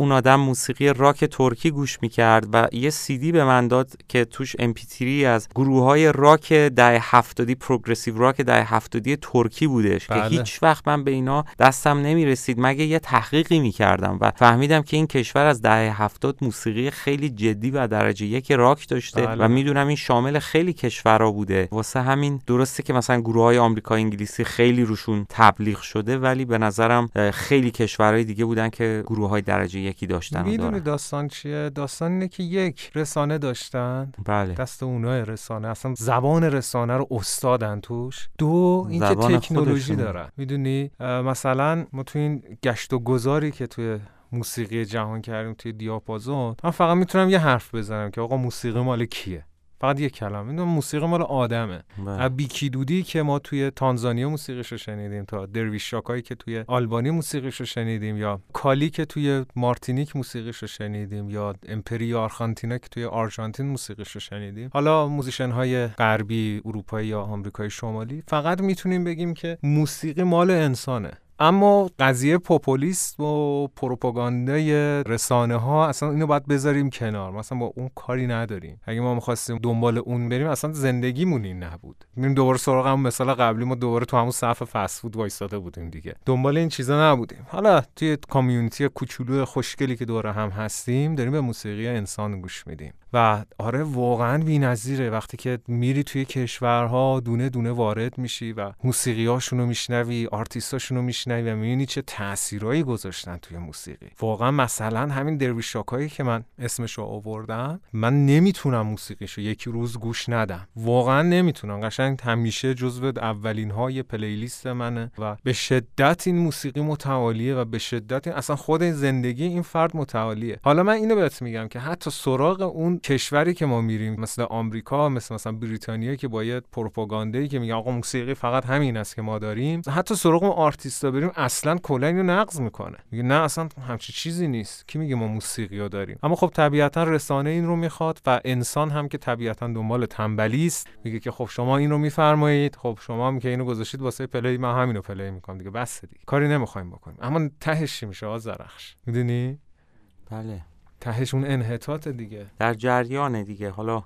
اون آدم موسیقی راک ترکی گوش می‌کرد و یه سیدی به من داد که توش امپیتری از گروه های راک ده هفتادی پروگرسیو راک ده هفتادی ترکی بودش بله. که هیچ وقت من به اینا دستم نمی‌رسید مگه یه تحقیقی می‌کردم و فهمیدم که این کشور از ده هفتاد موسیقی خیلی جدی و درجه یک راک داشته بله. و می‌دونم این شامل خیلی کشورها بوده واسه همین درسته که مثلا گروه های آمریکا انگلیسی خیلی روشون تبلیغ شده ولی به نظرم خیلی کشورهای دیگه بودن که گروه های درجه یکی داشتن می‌دونی داستان چیه؟ داستان اینه که یک رسانه داشتن. بله. دست اونای رسانه. اصلا زبان رسانه رو استادن توش. دو اینکه تکنولوژی. دارن. می‌دونی؟ مثلا ما تو این گشت و گذاری که توی موسیقی جهان کردیم توی دیاپازون من فقط می‌تونم یه حرف بزنم که آقا موسیقی مال کیه؟ فقط یک کلمه. این موسیقی مال آدمه. بله. از بیکی دودی که ما توی تانزانیا موسیقیشو شنیدیم تا درویش شاکایی که توی آلبانی موسیقیشو شنیدیم یا کالی که توی مارتینیک موسیقیشو شنیدیم یا امپری آرژانتینا که توی آرژانتین موسیقیشو شنیدیم. حالا musician های غربی اروپایی یا آمریکای شمالی فقط می‌تونیم بگیم که موسیقی مال انسانه. اما قضیه پوپولیست و پروپاگاندای رسانه ها اصلا اینو باید بذاریم کنار. مثلا با اون کاری نداریم. اگه ما می‌خواستیم دنبال اون بریم اصلا زندگیمون این نبود. میریم دوباره سراغ همون مثال قبلی ما دوباره تو همون صف فست فود وایساده بودیم دیگه. دنبال این چیزا نبودیم. حالا توی کامیونیتی کوچولو خوشگلی که دور هم هستیم داریم به موسیقی انسان گوش میدیم. و آره واقعا بی‌نظیره. وقتی که میری توی کشورها دونه دونه وارد میشی و موسیقیاشون رو میشنوی آرتیستاشون رو میشنوی و می‌بینی چه تاثیرایی گذاشتن توی موسیقی. واقعا مثلا همین درویش شاکایی که من اسمش رو آوردم من نمی‌تونم موسیقیش رو یک روز گوش ندم. واقعا نمی‌تونم. قشنگ همیشه جزو اولین های playlist منه و به شدت این موسیقی متعالیه و به شدت این اصلا خود زندگی این فرد متعالیه. حالا من اینو بهت میگم که حتی سراغ اون کشوری که ما میریم مثل آمریکا مثل مثلا بریتانیا که باید پروپاگاندایی که میگن آقا موسیقی فقط همین است که ما داریم حتی سراغ آرتیستا بریم اصلا کلا اینو نقض می‌کنه. میگه نه اصلا همچی چیزی نیست. کی میگه ما موسیقی رو داریم؟ اما خب طبیعتا رسانه این رو می‌خواد و انسان هم که طبیعتا دنبال تنبلی است میگه که خب شما این رو میفرمایید. خب شما هم که اینو گذاشتید واسه play من همینو play می‌کنم دیگه بس دیگه. کاری نمی‌خوایم بکنیم. اما تهش میشه آزرخش؟ می‌دونی؟ بله. تهش اون انحطاط دیگه. در جریانه دیگه. حالا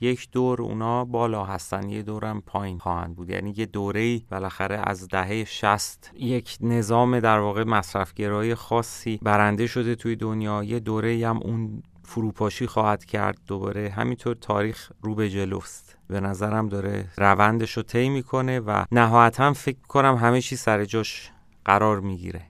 یک دور اونا بالا هستن یه دورم پایین خواهند بود. یعنی یه دوره بالاخره از دهه 60 یک نظام در واقع مصرفگرایی خاصی برنده شده توی دنیا. یه دوره هم اون فروپاشی خواهد کرد. دوباره همینطور تاریخ رو به جلوست. به نظرم داره روندش رو طی می‌کنه و نهایتا فکر کنم همه چی سر جاش قرار می‌گیره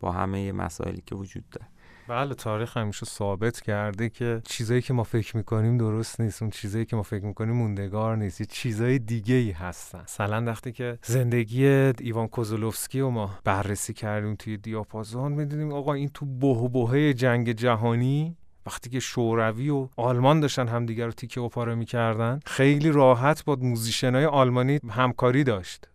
با همه مسائلی که وجود داره. بله تاریخ همیشه ثابت کرده که چیزایی که ما فکر می‌کنیم درست نیست اون چیزایی که ما فکر می‌کنیم موندگار نیست یه چیزای دیگه ای هستن. مثلا وقتی که زندگی ایوان کوزولوفسکی رو ما بررسی کردیم توی دیاپازون می‌دونیم آقا این تو بوه جنگ جهانی وقتی که شوروی و آلمان داشتن همدیگه رو تیکه و پاره می‌کردن خیلی راحت با موزیشنای آلمانی همکاری داشت.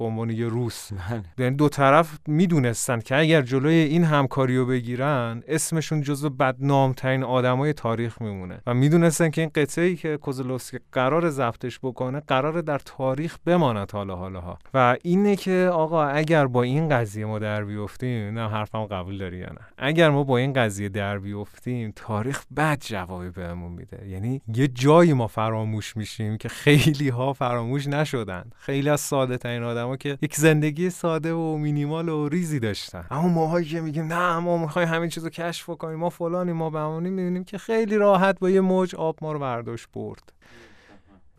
به عنوان یه روس. یعنی دو طرف می‌دونستن که اگر جلوی این همکاری رو بگیرن اسمشون جزو بدنامترین آدمای تاریخ میمونه. و می‌دونستن که این قطعه ای که کوزلوفسکی قرار ضبطش بکنه قرار در تاریخ بماند حالا حالا ها و اینه که آقا اگر با این قضیه ما در بیفتیم نه حرفم قبول داری یا نه. اگر ما با این قضیه در بیفتیم تاریخ بد جوابی بهمون میده. یعنی یه جایی ما فراموش میشیم که خیلی ها فراموش نشدن. خیلی از ساده ترین آدم که یک زندگی ساده و مینیمال و ریزی داشتن. اما ماهایی که میگیم نه ما می‌خوایم همین چیزو کشف کنیم ما فلانی ما بهمونی می‌بینیم که خیلی راحت با یه موج آب ما رو برداشت برد.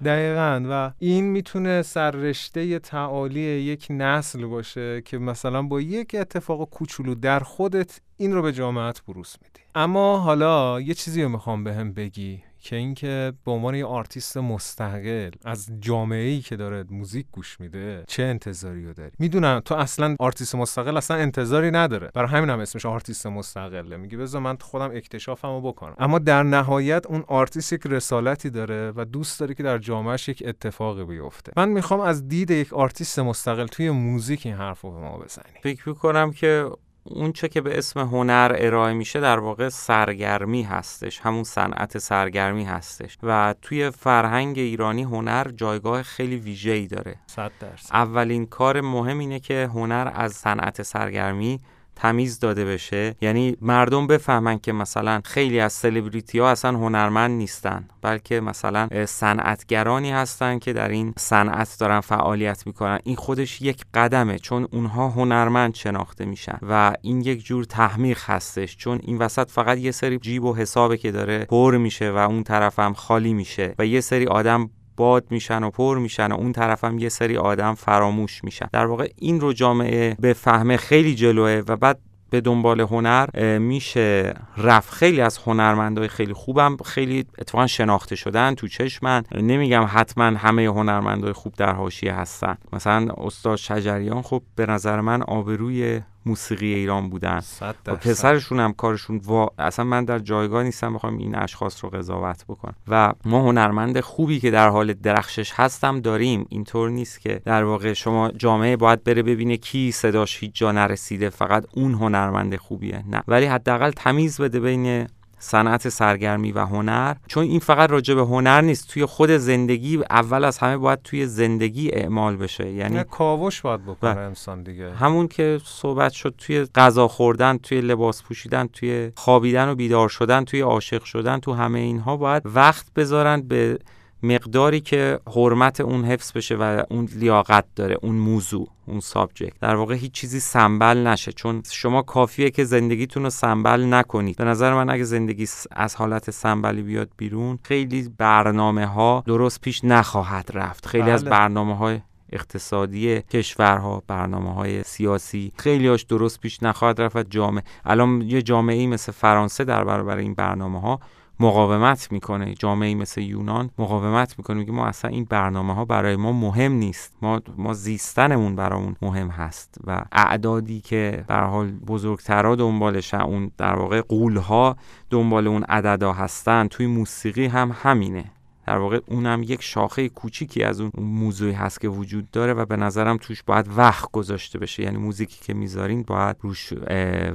دقیقا. و این می‌تونه سررشته تعالی یک نسل باشه که مثلا با یک اتفاق کوچولو در خودت این رو به جامعت بروز میدی. اما حالا یه چیزی رو می‌خوام بهم هم بگی. که اینکه به عنوان یه آرتیست مستقل از جامعه ای که داره music گوش میده چه انتظاری رو داری؟ می‌دونم تو اصلا آرتیست مستقل اصلا انتظاری نداره. برای همین هم اسمش آرتیست مستقله. میگه بذار من خودم اکتشافمو بکنم. اما در نهایت اون آرتیست یک رسالتی داره و دوست داره که در جامعهش یک اتفاقی بیفته. من می‌خوام از دید یک آرتیست مستقل توی music این حرفو به ما بزنی. فکر می‌کنم که اون چه که به اسم هنر ارائه میشه در واقع سرگرمی هستش همون صنعت سرگرمی هستش و توی فرهنگ ایرانی هنر جایگاه خیلی ویژه‌ای داره. صد درصد. اولین کار مهم اینه که هنر از صنعت سرگرمی تمیز داده بشه. یعنی مردم بفهمن که مثلا خیلی از سلبریتی ها اصلا هنرمند نیستن بلکه مثلا صنعتگرانی هستن که در این صنعت دارن فعالیت می‌کنن. این خودش یک قدمه چون اونها هنرمند شناخته میشن و این یک جور تحمیق هستش. چون این وسط فقط یه سری جیب و حسابه که داره پر میشه و اون طرفم خالی میشه و یه سری آدم باد میشن و پر میشن و اون طرف هم یه سری آدم فراموش میشن. در واقع این رو جامعه به فهمه خیلی جلوه و بعد به دنبال هنر میشه رفت. خیلی از هنرمندای خیلی خوبم خیلی اتفاقا شناخته شدن تو چشمن. نمیگم حتما همه هنرمندای خوب در حاشیه هستن. مثلا استاد شجریان خب به نظر من آبروی موسیقی ایران بودن. و پسرشون هم کارشون و اصلا من در جایگاه نیستم بخوام این اشخاص رو قضاوت بکنم. و ما هنرمند خوبی که در حال درخشش هستم داریم. اینطور نیست که در واقع شما جامعه باید بره ببینه کی صداش هیچ جا نرسیده. فقط اون هنرمند خوبیه. نه. ولی حداقل تمیز بده بین صنعت سرگرمی و هنر چون این فقط راجع به هنر نیست توی خود زندگی اول از همه باید توی زندگی اعمال بشه. یعنی کاوش باید بکنه انسان دیگه. همون که صحبت شد توی غذا خوردن توی لباس پوشیدن توی خوابیدن و بیدار شدن توی عاشق شدن تو همه اینها باید وقت بذارن به مقداری که حرمت اون حفظ بشه و اون لیاقت داره اون موضوع اون subject در واقع هیچ چیزی سمبل نشه. چون شما کافیه که زندگیتون رو سمبل نکنید. به نظر من اگه زندگی از حالت سمبلی بیاد بیرون خیلی برنامه ها درست پیش نخواهد رفت. خیلی بله. از برنامه های اقتصادی کشورها برنامه های سیاسی خیلی هاش درست پیش نخواهد رفت جامعه الان یه جامعه مثل فرانسه در برابر این برنامه ها مقاومت می‌کنه. جامعه مثل یونان مقاومت می‌کنه. میگه ما اصلا این برنامه ها برای ما مهم نیست. ما ما زیستنمون برامون مهم هست. و اعدادی که در حال بزرگترا دنبالش اون در واقع قولها دنبال اون عددا هستن توی موسیقی هم همینه. در واقع اونم یک شاخه کوچیکی از اون موضوعی هست که وجود داره و به نظرم توش باید وقت گذاشته بشه. یعنی موزیکی که می‌ذارین باید روش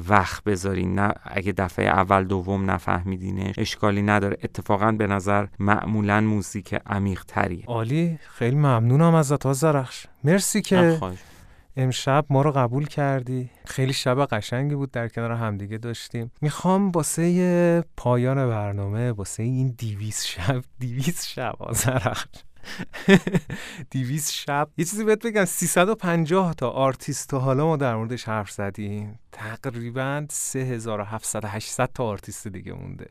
وقت بذارین. نه اگه دفعه اول دوم نفهمیدینش اشکالی نداره. اتفاقا به نظر معمولا موزیک عمیق تریه عالی. خیلی ممنونم ازت زرخش مرسی که امشب ما رو قبول کردی؟ خیلی شب قشنگی بود در کنار همدیگه داشتیم. می‌خوام باسه پایان برنامه باسه این دیویس شب *laughs* دیویس شب آزرخ *laughs* دیویس شب. یه چیزی بهت بگم 350 تا آرتیست تا حالا ما در موردش حرف زدیم. تقریبا 3700 800 تا آرتیست دیگه مونده.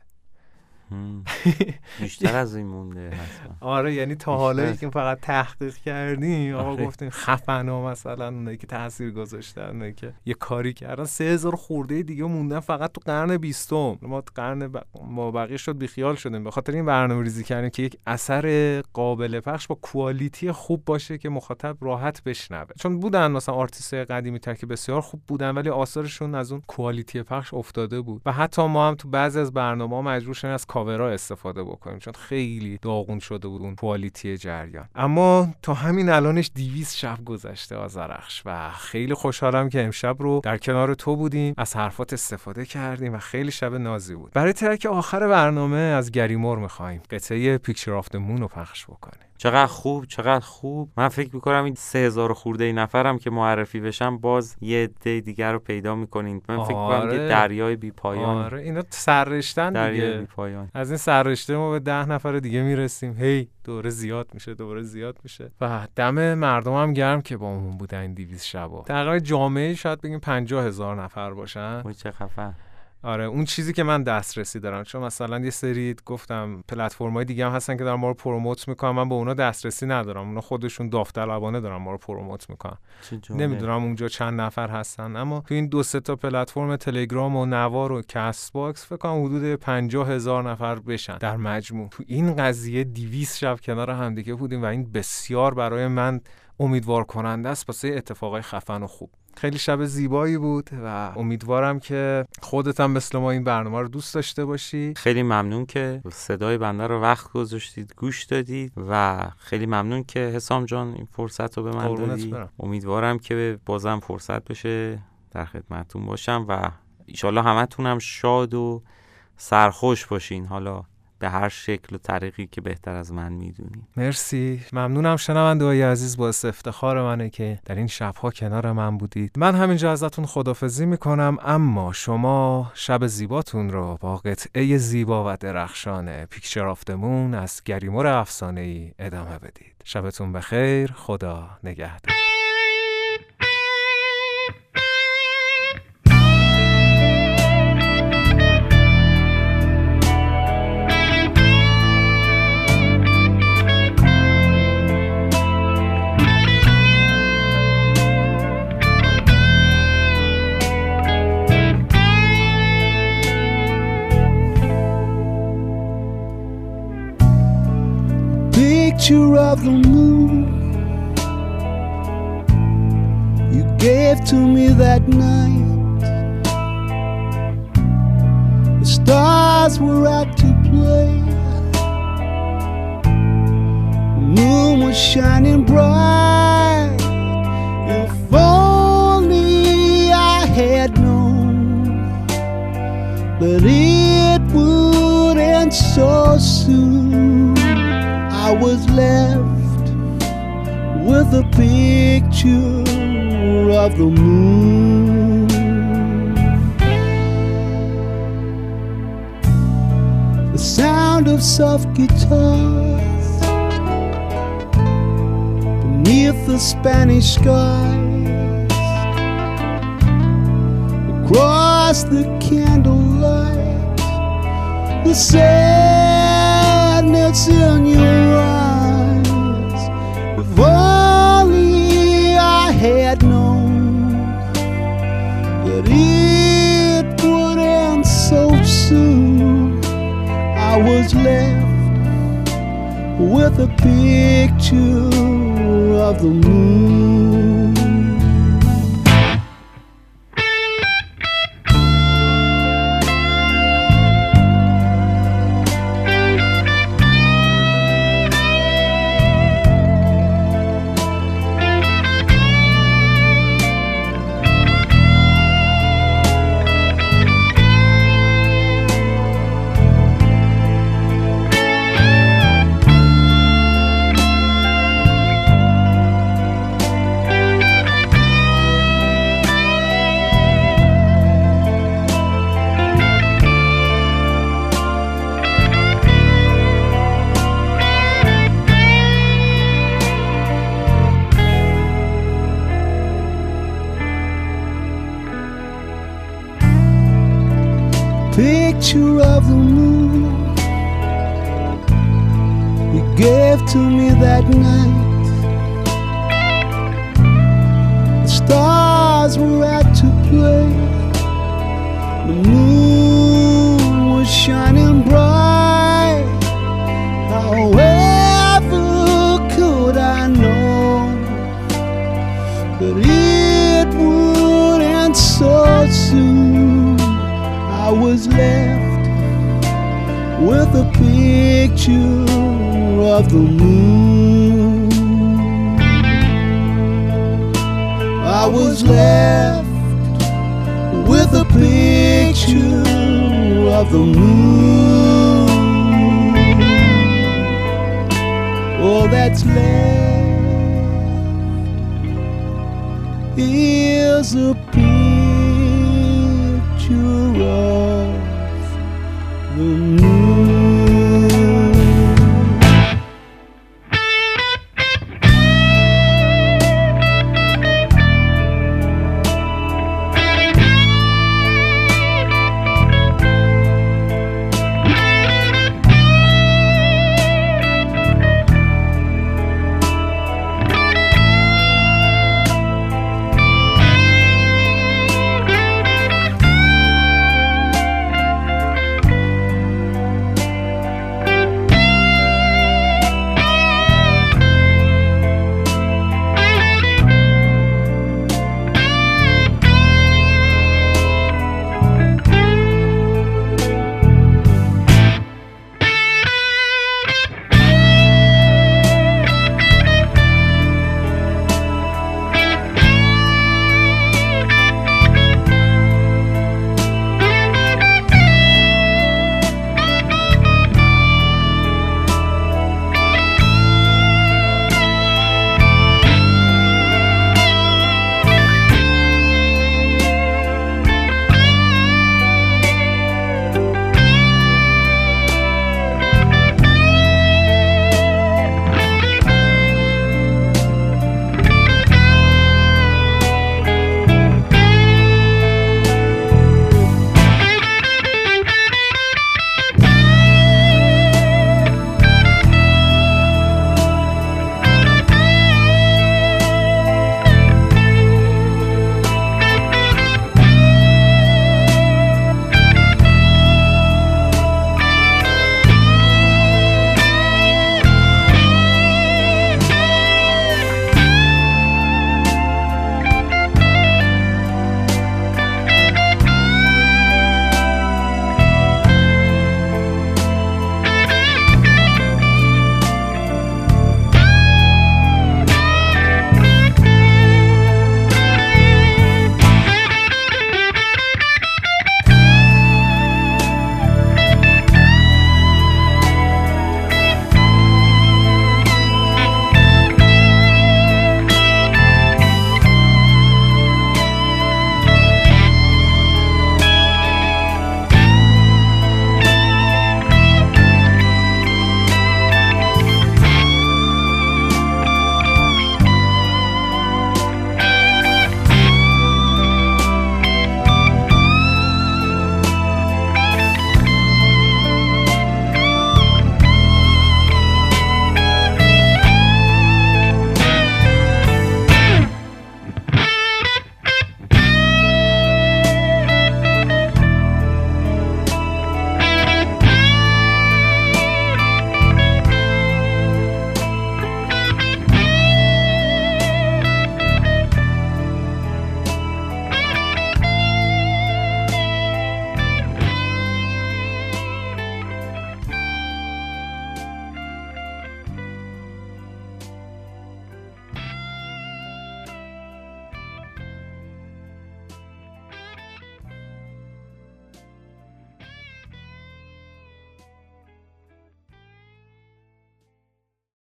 بیشتر از این مونده حتما. آره یعنی تا حالا. که فقط تحقیق کردیم آقا آره. گفتیم خفن ها مثلا اونایی که تاثیر گذاشتن اونایی که یه کاری کردن. سه هزار خورده دیگه موندن فقط تو قرن بیستم. ما تو قرن ب... ما بقیه شد بیخیال شدیم. به خاطر این برنامه ریزی کردیم که یک اثر قابل پخش با quality خوب باشه که مخاطب راحت بشنوه. چون بودن مثلا آرتیست قدیمی تر که بسیار خوب بودن ولی آثارشون از اون quality پخش افتاده بود. و حتی ما هم تو بعضی از برنامه ها مجبور شدیم از کاورا استفاده بکنیم چون خیلی داغون شده بود اون quality جریان. اما تا همین الانش 200 شب گذشته آذرخش و خیلی خوشحالم که امشب رو در کنار تو بودیم از حرفات استفاده کردیم و خیلی شب نازی بود. برای track آخر برنامه از Gary Moore می‌خوایم. قطعه Picture of Moon رو پخش بکنیم. چقدر خوب چقدر خوب. من فکر می‌کنم این سه هزار خورده ای نفرم که معرفی بشم باز یه عده دیگر رو پیدا می‌کنین. من فکر می‌کنم آره. یه دریای بی پایان. آره. اینا سررشتن دریای بی دیگه پایان. از این سررشته ما به ده نفر دیگه می‌رسیم. هی دوره زیاد میشه دوره زیاد میشه. و دم مردم هم گرم که با بودن این دیویز شبا. تقریبا جامعه شاید بگیم پنجاه هزار نفر باشن. چه خفن آره اون چیزی که من دسترسی دارم. چون مثلا یه سری گفتم پلتفرم‌های دیگه هم هستن که دارن ما رو promote می‌کنن. من به اونا دسترسی ندارم. اونا خودشون داوطلبانه دارن ما رو promote می‌کنن. نمی‌دونم اونجا چند نفر هستن. اما تو این دو سه تا پلتفرم تلگرام و نوار و Castbox فکر کنم حدود 50 هزار نفر بشن در مجموع. تو این قضیه 200 شب کنار همدیگه بودیم و این بسیار برای من امیدوار کننده است واسه اتفاقای خفن و خوب. خیلی شب زیبایی بود و امیدوارم که خودت هم مثل ما این برنامه رو دوست داشته باشی. خیلی ممنون که صدای بنده رو وقت گذاشتید گوش دادید و خیلی ممنون که حسام جان این فرصت رو به من دادی. برم. امیدوارم که بازم فرصت بشه در خدمتتون باشم و ایشالله همتون هم شاد و سرخوش باشین. حالا به هر شکل و طریقی که بهتر از من می‌دونین مرسی. ممنونم شنونده های عزیز باعث افتخار منه که در این شبها کنار من بودید. من همینجا ازتون خدافزی می‌کنم اما شما شب زیباتون رو با قطعه زیبا و درخشان پیکچر آفتمون از گریمور افسانه ای ادامه بدید. شبتون بخیر خدا نگهدار. Picture of the moon you gave to me that night. The stars were out to play, the moon was shining bright. If only I had known that it would end so soon. I was left with a picture of the moon. The sound of soft guitars beneath the Spanish skies, across the candlelight, the sadness in your a picture of the moon. Picture of the moon. All that's left is a